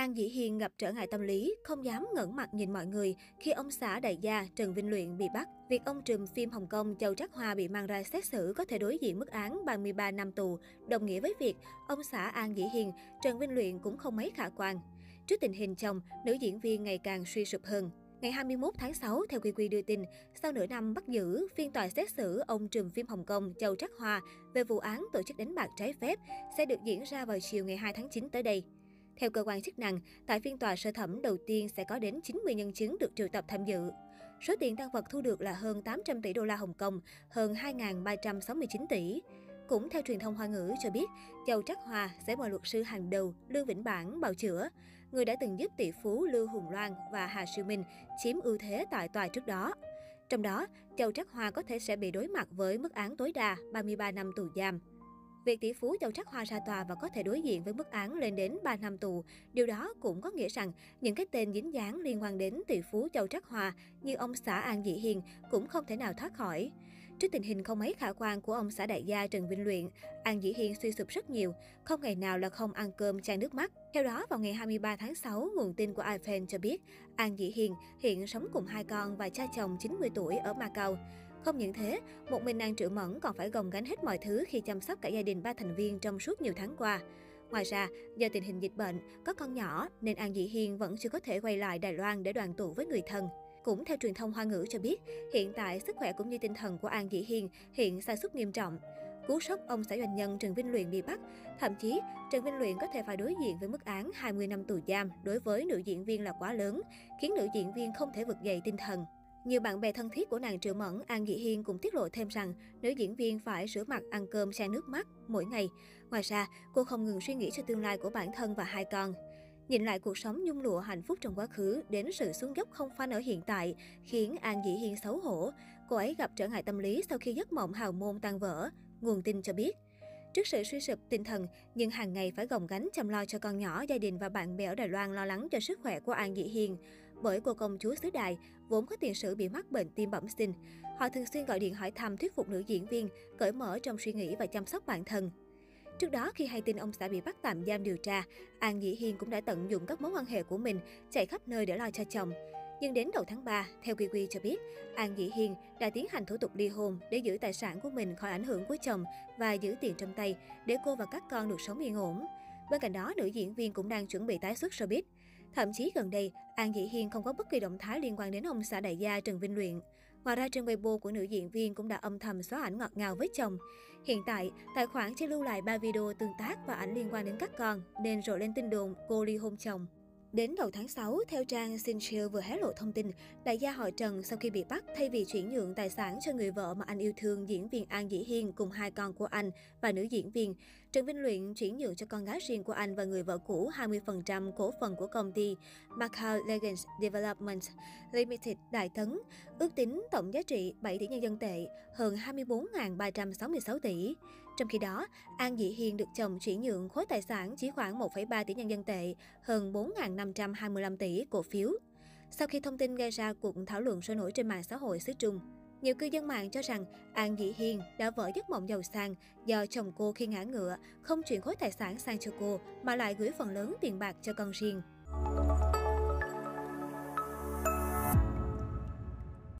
An Dĩ Hiên gặp trở ngại tâm lý, không dám ngẩng mặt nhìn mọi người khi ông xã đại gia Trần Vinh Luyện bị bắt. Việc ông trùm phim Hồng Kông Châu Trác Hoa bị mang ra xét xử có thể đối diện mức án 33 năm tù, đồng nghĩa với việc ông xã An Dĩ Hiên, Trần Vinh Luyện cũng không mấy khả quan. Trước tình hình chồng, nữ diễn viên ngày càng suy sụp hơn. Ngày 21 tháng 6, theo quy quy đưa tin, sau nửa năm bắt giữ, phiên tòa xét xử ông trùm phim Hồng Kông Châu Trác Hoa về vụ án tổ chức đánh bạc trái phép sẽ được diễn ra vào chiều ngày 2 tháng 9 tới đây. Theo cơ quan chức năng, tại phiên tòa sơ thẩm đầu tiên sẽ có đến 90 nhân chứng được triệu tập tham dự. Số tiền tăng vật thu được là hơn 800 tỷ đô la Hồng Kông, hơn 2.369 tỷ. Cũng theo truyền thông Hoa ngữ cho biết, Châu Trắc Hòa sẽ mời luật sư hàng đầu Lương Vĩnh Bản bào chữa, người đã từng giúp tỷ phú Lưu Hùng Loan và Hà Siêu Minh chiếm ưu thế tại tòa trước đó. Trong đó, Châu Trắc Hòa có thể sẽ bị đối mặt với mức án tối đa 33 năm tù giam. Việc tỷ phú Châu Trắc Hoa ra tòa và có thể đối diện với mức án lên đến 3 năm tù, điều đó cũng có nghĩa rằng những cái tên dính dáng liên quan đến tỷ phú Châu Trắc Hoa như ông xã An dị Hiền cũng không thể nào thoát khỏi. Trước tình hình không mấy khả quan của ông xã đại gia Trần Vinh Luyện, An Dĩ Hiên suy sụp rất nhiều, không ngày nào là không ăn cơm chan nước mắt. Theo đó, vào ngày 23 tháng 6, nguồn tin của iFan cho biết, An Dĩ Hiền hiện sống cùng hai con và cha chồng 90 tuổi ở Macau. Không những thế, một mình nàng Triệu Mẫn còn phải gồng gánh hết mọi thứ khi chăm sóc cả gia đình ba thành viên trong suốt nhiều tháng qua. Ngoài ra, do tình hình dịch bệnh, có con nhỏ nên An Dĩ Hiên vẫn chưa có thể quay lại Đài Loan để đoàn tụ với người thân. Cũng theo truyền thông Hoa ngữ cho biết, hiện tại sức khỏe cũng như tinh thần của An Dĩ Hiên hiện sa sút nghiêm trọng. Cú sốc ông xã doanh nhân Trần Vinh Luyện bị bắt, thậm chí Trần Vinh Luyện có thể phải đối diện với mức án 20 năm tù giam đối với nữ diễn viên là quá lớn, khiến nữ diễn viên không thể vực dậy tinh thần. Nhiều bạn bè thân thiết của nàng Triệu Mẫn, An dị Hiên cũng tiết lộ thêm rằng nữ diễn viên phải rửa mặt, ăn cơm, xe nước mắt mỗi ngày. Ngoài ra, cô không ngừng suy nghĩ cho tương lai của bản thân và hai con. Nhìn lại cuộc sống nhung lụa hạnh phúc trong quá khứ đến sự xuống dốc không phanh ở hiện tại khiến An Dĩ Hiên xấu hổ. Cô ấy gặp trở ngại tâm lý sau khi giấc mộng hào môn tan vỡ. Nguồn tin cho biết. Trước sự suy sụp tinh thần, nhưng hàng ngày phải gồng gánh chăm lo cho con nhỏ, gia đình và bạn bè ở Đài Loan lo lắng cho sức khỏe của An Dĩ Hiền. Bởi cô công chúa xứ Đài vốn có tiền sử bị mắc bệnh tim bẩm sinh. Họ thường xuyên gọi điện hỏi thăm thuyết phục nữ diễn viên, cởi mở trong suy nghĩ và chăm sóc bản thân. Trước đó, khi hay tin ông xã bị bắt tạm giam điều tra, An Dĩ Hiên cũng đã tận dụng các mối quan hệ của mình, chạy khắp nơi để lo cho chồng. Nhưng đến đầu tháng 3, theo QQ cho biết, An Dĩ Hiên đã tiến hành thủ tục ly hôn để giữ tài sản của mình khỏi ảnh hưởng của chồng và giữ tiền trong tay để cô và các con được sống yên ổn. Bên cạnh đó, nữ diễn viên cũng đang chuẩn bị tái xuất showbiz. Thậm chí gần đây, An Dĩ Hiên không có bất kỳ động thái liên quan đến ông xã đại gia Trần Vinh Luyện. Ngoài ra, trên Weibo của nữ diễn viên cũng đã âm thầm xóa ảnh ngọt ngào với chồng. Hiện tại, tài khoản chỉ lưu lại 3 video tương tác và ảnh liên quan đến các con, nên rộ lên tin đồn cô ly hôn chồng. Đến đầu tháng 6, theo trang Sinchill vừa hé lộ thông tin, đại gia họ Trần sau khi bị bắt thay vì chuyển nhượng tài sản cho người vợ mà anh yêu thương diễn viên An Dĩ Hiên cùng hai con của anh và nữ diễn viên, Trần Vinh Luyện chuyển nhượng cho con gái riêng của anh và người vợ cũ 20% cổ phần của công ty Macau Legends Development Limited Đại Tấn, ước tính tổng giá trị 7 tỷ nhân dân tệ, hơn 24.366 tỷ. Trong khi đó, An Dĩ Hiên được chồng chuyển nhượng khối tài sản chỉ khoảng 1,3 tỷ nhân dân tệ, hơn 4.525 tỷ cổ phiếu. Sau khi thông tin gây ra cuộc thảo luận sôi nổi trên mạng xã hội xứ Trung, nhiều cư dân mạng cho rằng An Dĩ Hiên đã vỡ giấc mộng giàu sang do chồng cô khi ngã ngựa không chuyển khối tài sản sang cho cô mà lại gửi phần lớn tiền bạc cho con riêng.